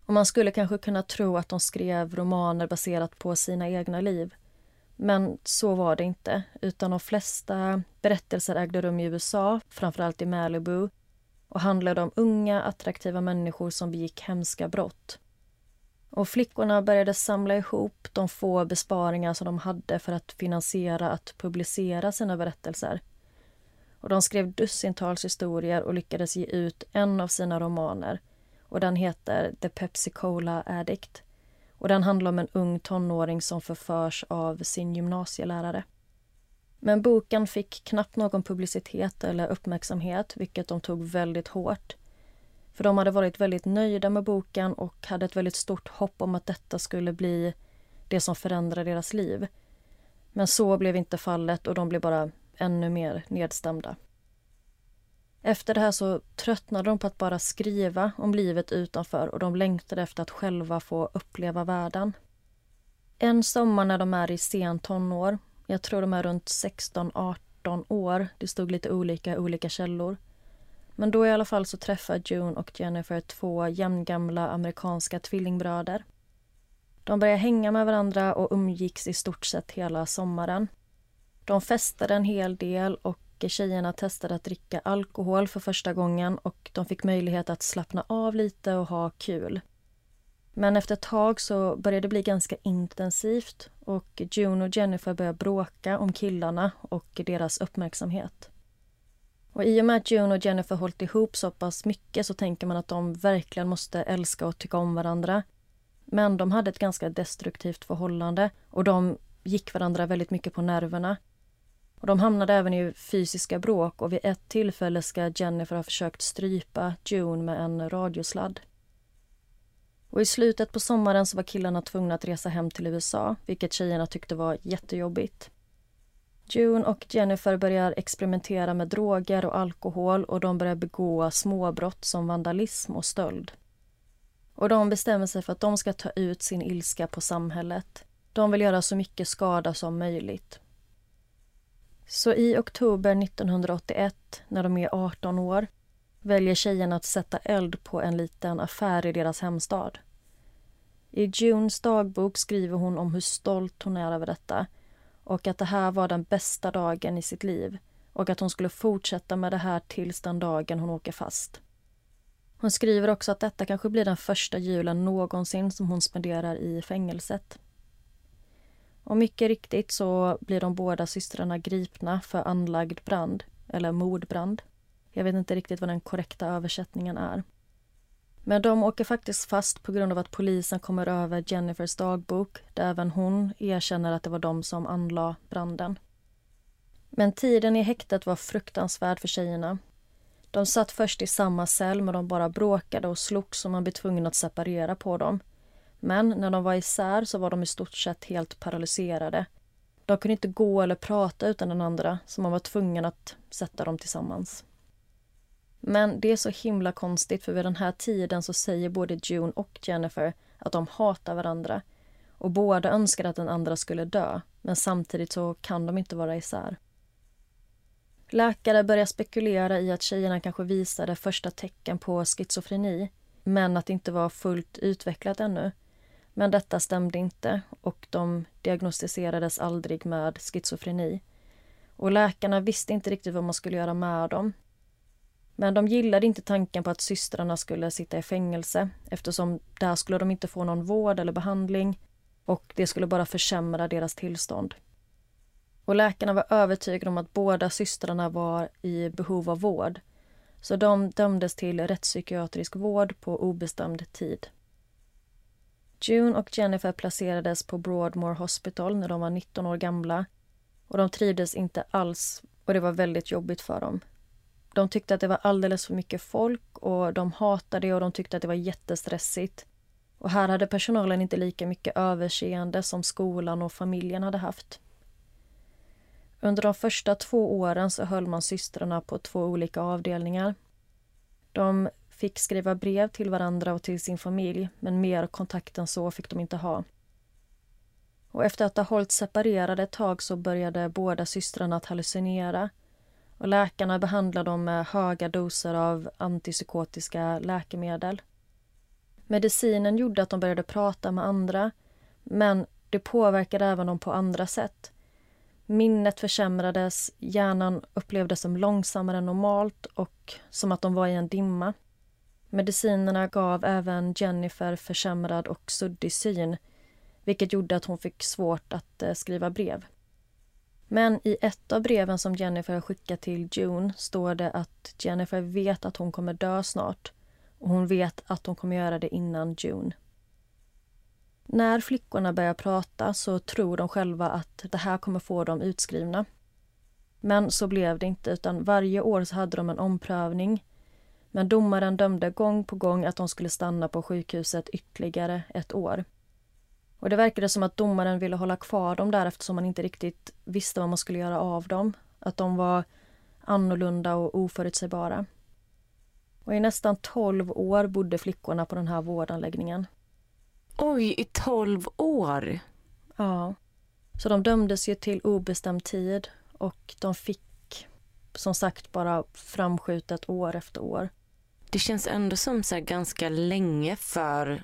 Och man skulle kanske kunna tro att de skrev romaner baserat på sina egna liv. Men så var det inte, utan de flesta berättelser ägde rum i USA, framförallt i Malibu och handlade om unga, attraktiva människor som begick hemska brott. Och flickorna började samla ihop de få besparingar som de hade för att finansiera att publicera sina berättelser. Och de skrev dussintals historier och lyckades ge ut en av sina romaner. Och den heter The Pepsi Cola Addict och den handlar om en ung tonåring som förförs av sin gymnasielärare. Men boken fick knappt någon publicitet eller uppmärksamhet, vilket de tog väldigt hårt. För de hade varit väldigt nöjda med boken och hade ett väldigt stort hopp om att detta skulle bli det som förändrade deras liv. Men så blev inte fallet och de blev bara ännu mer nedstämda. Efter det här så tröttnade de på att bara skriva om livet utanför och de längtade efter att själva få uppleva världen. En sommar när de är i sen tonår, jag tror de är runt 16-18 år, det stod lite olika i olika källor. Men då i alla fall så träffar June och Jennifer två jämngamla amerikanska tvillingbröder. De börjar hänga med varandra och umgicks i stort sett hela sommaren. De festade en hel del och tjejerna testade att dricka alkohol för första gången och de fick möjlighet att slappna av lite och ha kul. Men efter ett tag så började det bli ganska intensivt och June och Jennifer började bråka om killarna och deras uppmärksamhet. Och I och med att June och Jennifer hållit ihop så pass mycket så tänker man att de verkligen måste älska och tycka om varandra. Men de hade ett ganska destruktivt förhållande och de gick varandra väldigt mycket på nerverna. Och de hamnade även i fysiska bråk och vid ett tillfälle ska Jennifer ha försökt strypa June med en radiosladd. Och I slutet på sommaren så var killarna tvungna att resa hem till USA, vilket tjejerna tyckte var jättejobbigt. June och Jennifer börjar experimentera med droger och alkohol och de börjar begå småbrott som vandalism och stöld. Och de bestämmer sig för att de ska ta ut sin ilska på samhället. De vill göra så mycket skada som möjligt. Så i oktober 1981, när de är 18 år, väljer tjejerna att sätta eld på en liten affär i deras hemstad. I Junes dagbok skriver hon om hur stolt hon är över detta och att det här var den bästa dagen i sitt liv och att hon skulle fortsätta med det här tills den dagen hon åker fast. Hon skriver också att detta kanske blir den första julen någonsin som hon spenderar i fängelset. Och mycket riktigt så blir de båda systrarna gripna för anlagd brand, eller mordbrand. Jag vet inte riktigt vad den korrekta översättningen är. Men de åker faktiskt fast på grund av att polisen kommer över Jennifers dagbok där även hon erkänner att det var de som anlade branden. Men tiden i häktet var fruktansvärd för tjejerna. De satt först i samma cell men de bara bråkade och slogs och man blev tvungen att separera på dem. Men när de var isär så var de i stort sett helt paralyserade. De kunde inte gå eller prata utan den andra så man var tvungen att sätta dem tillsammans. Men det är så himla konstigt för vid den här tiden så säger både June och Jennifer att de hatar varandra och båda önskar att den andra skulle dö, men samtidigt så kan de inte vara isär. Läkare börjar spekulera i att tjejerna kanske visade första tecken på schizofreni men att det inte var fullt utvecklat ännu. Men detta stämde inte och de diagnostiserades aldrig med schizofreni. Och läkarna visste inte riktigt vad man skulle göra med dem. Men de gillade inte tanken på att systrarna skulle sitta i fängelse eftersom där skulle de inte få någon vård eller behandling och det skulle bara försämra deras tillstånd. Och läkarna var övertygade om att båda systrarna var i behov av vård. Så de dömdes till rättspsykiatrisk vård på obestämd tid. June och Jennifer placerades på Broadmoor Hospital när de var 19 år gamla. Och de trivdes inte alls och det var väldigt jobbigt för dem. De tyckte att det var alldeles för mycket folk och de hatade det och de tyckte att det var jättestressigt. Och här hade personalen inte lika mycket överseende som skolan och familjen hade haft. Under de första två åren så höll man systrarna på två olika avdelningar. De fick skriva brev till varandra och till sin familj men mer kontakt än så fick de inte ha. Och efter att ha hållit separerade ett tag så började båda systrarna att hallucinera och läkarna behandlade dem med höga doser av antipsykotiska läkemedel. Medicinen gjorde att de började prata med andra men det påverkade även dem på andra sätt. Minnet försämrades, hjärnan upplevdes som långsammare än normalt och som att de var i en dimma. Medicinerna gav även Jennifer försämrad och suddig syn vilket gjorde att hon fick svårt att eh, skriva brev. Men i ett av breven som Jennifer har skickat till June står det att Jennifer vet att hon kommer dö snart och hon vet att hon kommer göra det innan June. När flickorna börjar prata så tror de själva att det här kommer få dem utskrivna. Men så blev det inte, utan varje år så hade de en omprövning. Men domaren dömde gång på gång att de skulle stanna på sjukhuset ytterligare ett år. Och det verkade som att domaren ville hålla kvar dem där eftersom man inte riktigt visste vad man skulle göra av dem. Att de var annorlunda och oförutsägbara. Och i nästan 12 år bodde flickorna på den här vårdanläggningen. Oj, i 12 år? Ja. Så de dömdes ju till obestämd tid och de fick som sagt bara framskjutet år efter år. Det känns ändå som så ganska länge för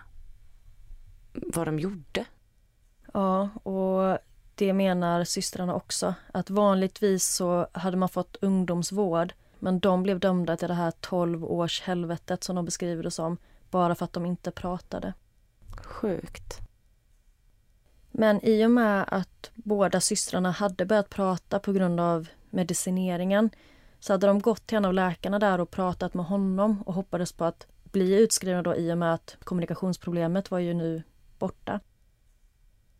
vad de gjorde. Ja, och det menar systrarna också. Att vanligtvis så hade man fått ungdomsvård men de blev dömda till det här 12 års helvetet som de beskriver det som bara för att de inte pratade. Sjukt. Men i och med att båda systrarna hade börjat prata på grund av medicineringen så hade de gått till en av läkarna där och pratat med honom och hoppades på att bli utskrivna då i och med att kommunikationsproblemet var ju nu borta.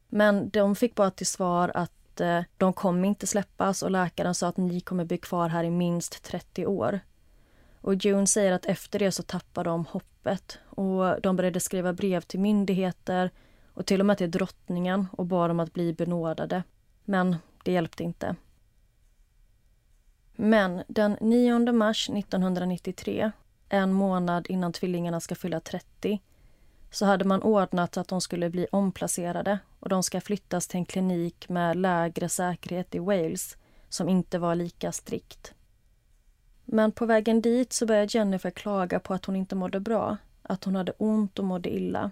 Men de fick bara till svar att eh, de kommer inte släppas och läkaren sa att ni kommer bli kvar här i minst 30 år. Och June säger att efter det så tappar de hoppet och de började skriva brev till myndigheter och till och med till drottningen och bad om att bli benådade. Men det hjälpte inte. Men den 9 mars 1993, en månad innan tvillingarna ska fylla 30, så hade man ordnat att de skulle bli omplacerade och de ska flyttas till en klinik med lägre säkerhet i Wales som inte var lika strikt. Men på vägen dit så började Jennifer klaga på att hon inte mådde bra, att hon hade ont och mådde illa.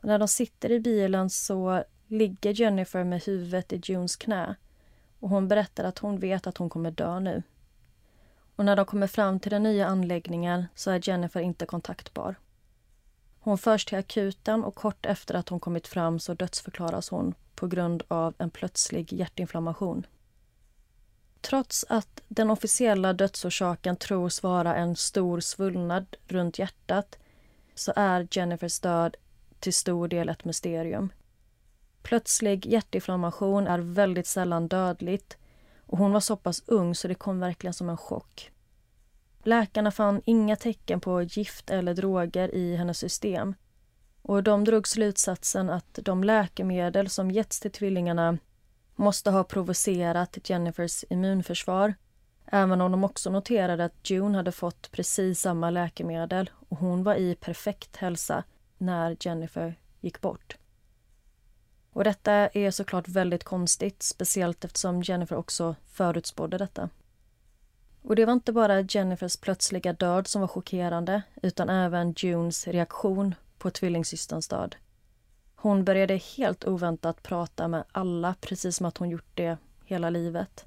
Och när de sitter i bilen så ligger Jennifer med huvudet i Junes knä och hon berättar att hon vet att hon kommer dö nu. Och när de kommer fram till den nya anläggningen så är Jennifer inte kontaktbar. Hon förs till akuten och kort efter att hon kommit fram så dödsförklaras hon på grund av en plötslig hjärtinflammation. Trots att den officiella dödsorsaken tros vara en stor svullnad runt hjärtat så är Jennifers död till stor del ett mysterium. Plötslig hjärtinflammation är väldigt sällan dödligt och hon var så pass ung så det kom verkligen som en chock. Läkarna fann inga tecken på gift eller droger i hennes system. Och de drog slutsatsen att de läkemedel som getts till tvillingarna måste ha provocerat Jennifers immunförsvar även om de också noterade att June hade fått precis samma läkemedel och hon var i perfekt hälsa när Jennifer gick bort. Och detta är såklart väldigt konstigt, speciellt eftersom Jennifer också förutspådde detta. Och det var inte bara Jennifers plötsliga död som var chockerande utan även Junes reaktion på tvillingsysterns död. Hon började helt oväntat prata med alla, precis som att hon gjort det hela livet.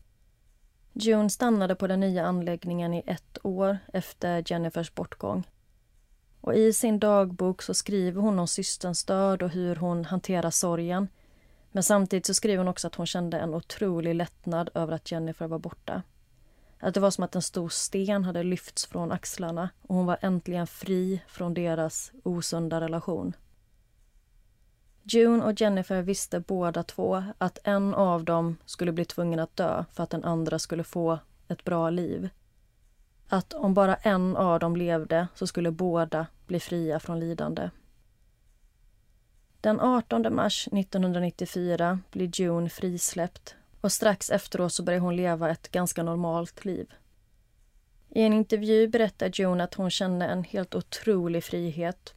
June stannade på den nya anläggningen i ett år efter Jennifers bortgång. Och I sin dagbok så skriver hon om systerns död och hur hon hanterar sorgen. Men samtidigt så skriver hon också att hon kände en otrolig lättnad över att Jennifer var borta. Att det var som att en stor sten hade lyfts från axlarna och hon var äntligen fri från deras osunda relation. June och Jennifer visste båda två att en av dem skulle bli tvungen att dö för att den andra skulle få ett bra liv. Att om bara en av dem levde så skulle båda bli fria från lidande. Den 18 mars 1994 blir June frisläppt och strax efteråt så börjar hon leva ett ganska normalt liv. I en intervju berättar June att hon kände en helt otrolig frihet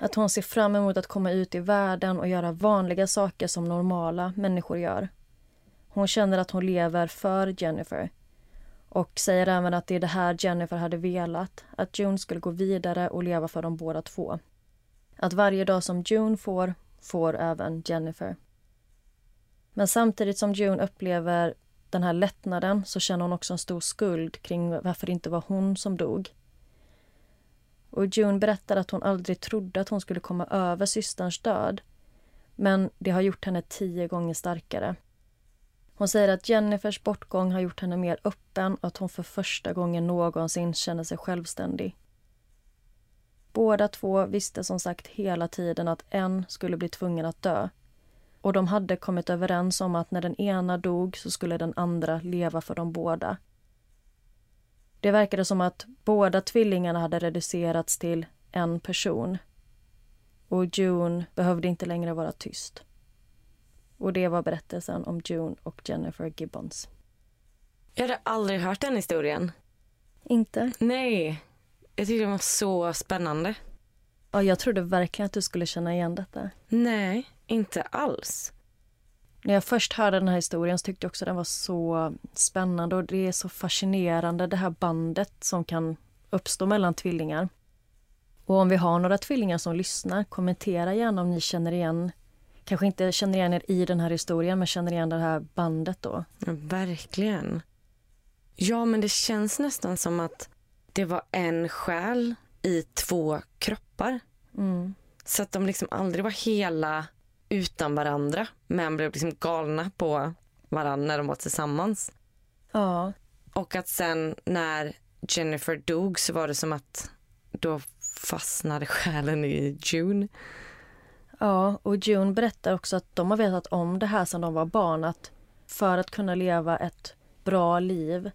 att hon ser fram emot att komma ut i världen och göra vanliga saker som normala människor gör. Hon känner att hon lever för Jennifer och säger även att det är det här Jennifer hade velat, att June skulle gå vidare och leva för dem båda två. Att varje dag som June får, får även Jennifer. Men samtidigt som June upplever den här lättnaden så känner hon också en stor skuld kring varför det inte var hon som dog. Och June berättar att hon aldrig trodde att hon skulle komma över systerns död. Men det har gjort henne tio gånger starkare. Hon säger att Jennifers bortgång har gjort henne mer öppen och att hon för första gången någonsin känner sig självständig. Båda två visste som sagt hela tiden att en skulle bli tvungen att dö. Och de hade kommit överens om att när den ena dog så skulle den andra leva för dem båda. Det verkade som att båda tvillingarna hade reducerats till en person. Och June behövde inte längre vara tyst. Och det var berättelsen om June och Jennifer Gibbons. Jag hade aldrig hört den historien. Inte? Nej. Jag tyckte den var så spännande. Ja, jag trodde verkligen att du skulle känna igen detta. Nej, inte alls. När jag först hörde den här historien så tyckte jag också den var så spännande och det är så fascinerande det här bandet som kan uppstå mellan tvillingar. Och om vi har några tvillingar som lyssnar, kommentera gärna om ni känner igen kanske inte känner igen er i den här historien men känner igen det här bandet då. Ja, verkligen. Ja, men det känns nästan som att det var en själ i två kroppar. Mm. Så att de liksom aldrig var hela utan varandra men blev liksom galna på varandra när de var tillsammans. Ja. Och att sen när Jennifer dog så var det som att då fastnade själen i June. Ja, och June berättar också att de har vetat om det här sedan de var barn. Att för att kunna leva ett bra liv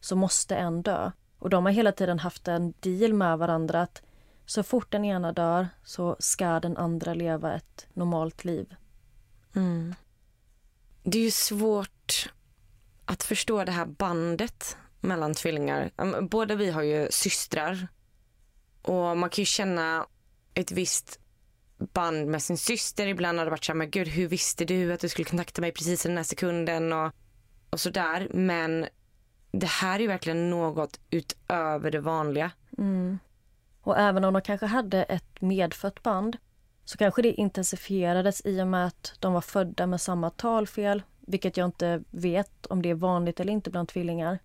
så måste en dö. Och de har hela tiden haft en deal med varandra att så fort den ena dör så ska den andra leva ett normalt liv. Mm. Det är ju svårt att förstå det här bandet mellan tvillingar. Båda vi har ju systrar. Och man kan ju känna ett visst band med sin syster. Ibland har det varit så här, men gud hur visste du att du skulle kontakta mig precis i den här sekunden och, och sådär. Men det här är ju verkligen något utöver det vanliga. Mm. Och även om de kanske hade ett medfött band så kanske det intensifierades i och med att de var födda med samma talfel, vilket jag inte vet om det är vanligt eller inte bland tvillingar.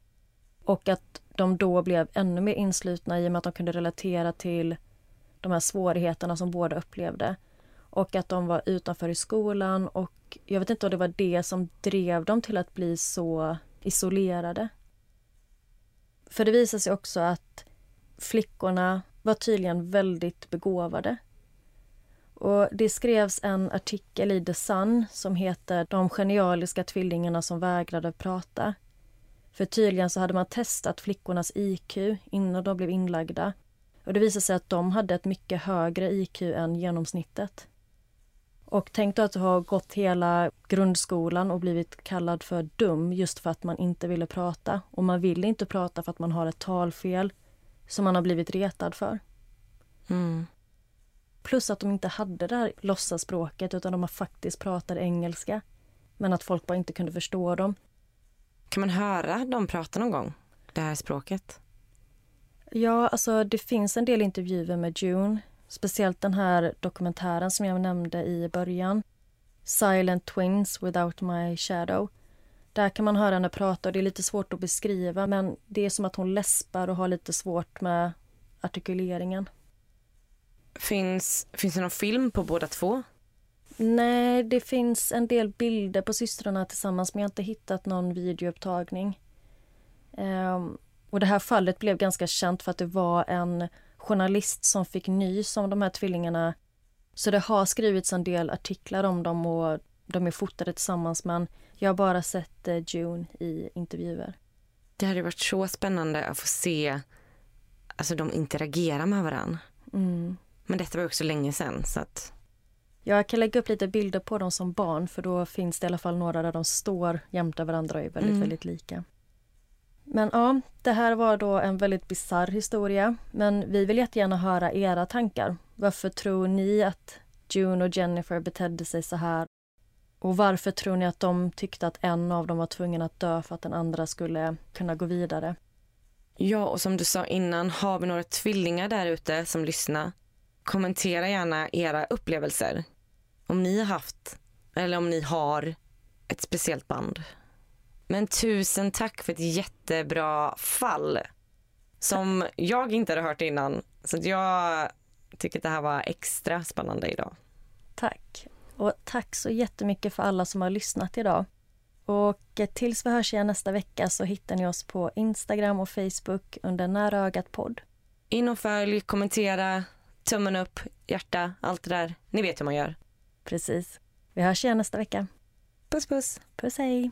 Och att de då blev ännu mer inslutna i och med att de kunde relatera till de här svårigheterna som båda upplevde. Och att de var utanför i skolan och jag vet inte om det var det som drev dem till att bli så isolerade. För det visar sig också att flickorna var tydligen väldigt begåvade. Och det skrevs en artikel i The Sun som heter De genialiska tvillingarna som vägrade prata. För tydligen så hade man testat flickornas IQ innan de blev inlagda. Och det visade sig att de hade ett mycket högre IQ än genomsnittet. Och tänk då att du har gått hela grundskolan och blivit kallad för dum just för att man inte ville prata. Och man vill inte prata för att man har ett talfel som man har blivit retad för. Mm. Plus att de inte hade det här låtsasspråket utan de faktiskt pratade engelska. Men att folk bara inte kunde förstå dem. Kan man höra dem prata någon gång? Det här språket? Ja, alltså det finns en del intervjuer med June. Speciellt den här dokumentären som jag nämnde i början. Silent Twins without my shadow. Där kan man höra henne prata och det är lite svårt att beskriva men det är som att hon läspar och har lite svårt med artikuleringen. Finns, finns det någon film på båda två? Nej, det finns en del bilder på systrarna tillsammans men jag har inte hittat någon videoupptagning. Um, och det här fallet blev ganska känt för att det var en journalist som fick nys om de här tvillingarna. Så det har skrivits en del artiklar om dem och de är fotade tillsammans men jag har bara sett eh, June i intervjuer. Det hade varit så spännande att få se alltså de interagera med varandra. Mm. Men detta var också länge sedan så att... Jag kan lägga upp lite bilder på dem som barn för då finns det i alla fall några där de står jämte varandra och är väldigt, mm. väldigt lika. Men ja, det här var då en väldigt bizarr historia. Men vi vill jättegärna höra era tankar. Varför tror ni att June och Jennifer betedde sig så här? Och varför tror ni att de tyckte att en av dem var tvungen att dö för att den andra skulle kunna gå vidare? Ja, och som du sa innan, har vi några tvillingar där ute som lyssnar? Kommentera gärna era upplevelser. Om ni har haft, eller om ni har, ett speciellt band. Men tusen tack för ett jättebra fall. Som jag inte hade hört innan. Så jag tycker att det här var extra spännande idag. Tack. Och tack så jättemycket för alla som har lyssnat idag. Och tills vi hörs igen nästa vecka så hittar ni oss på Instagram och Facebook under Nära ögat podd. In och följ, kommentera, tummen upp, hjärta, allt det där. Ni vet hur man gör. Precis. Vi hörs igen nästa vecka. Puss puss. Puss hej.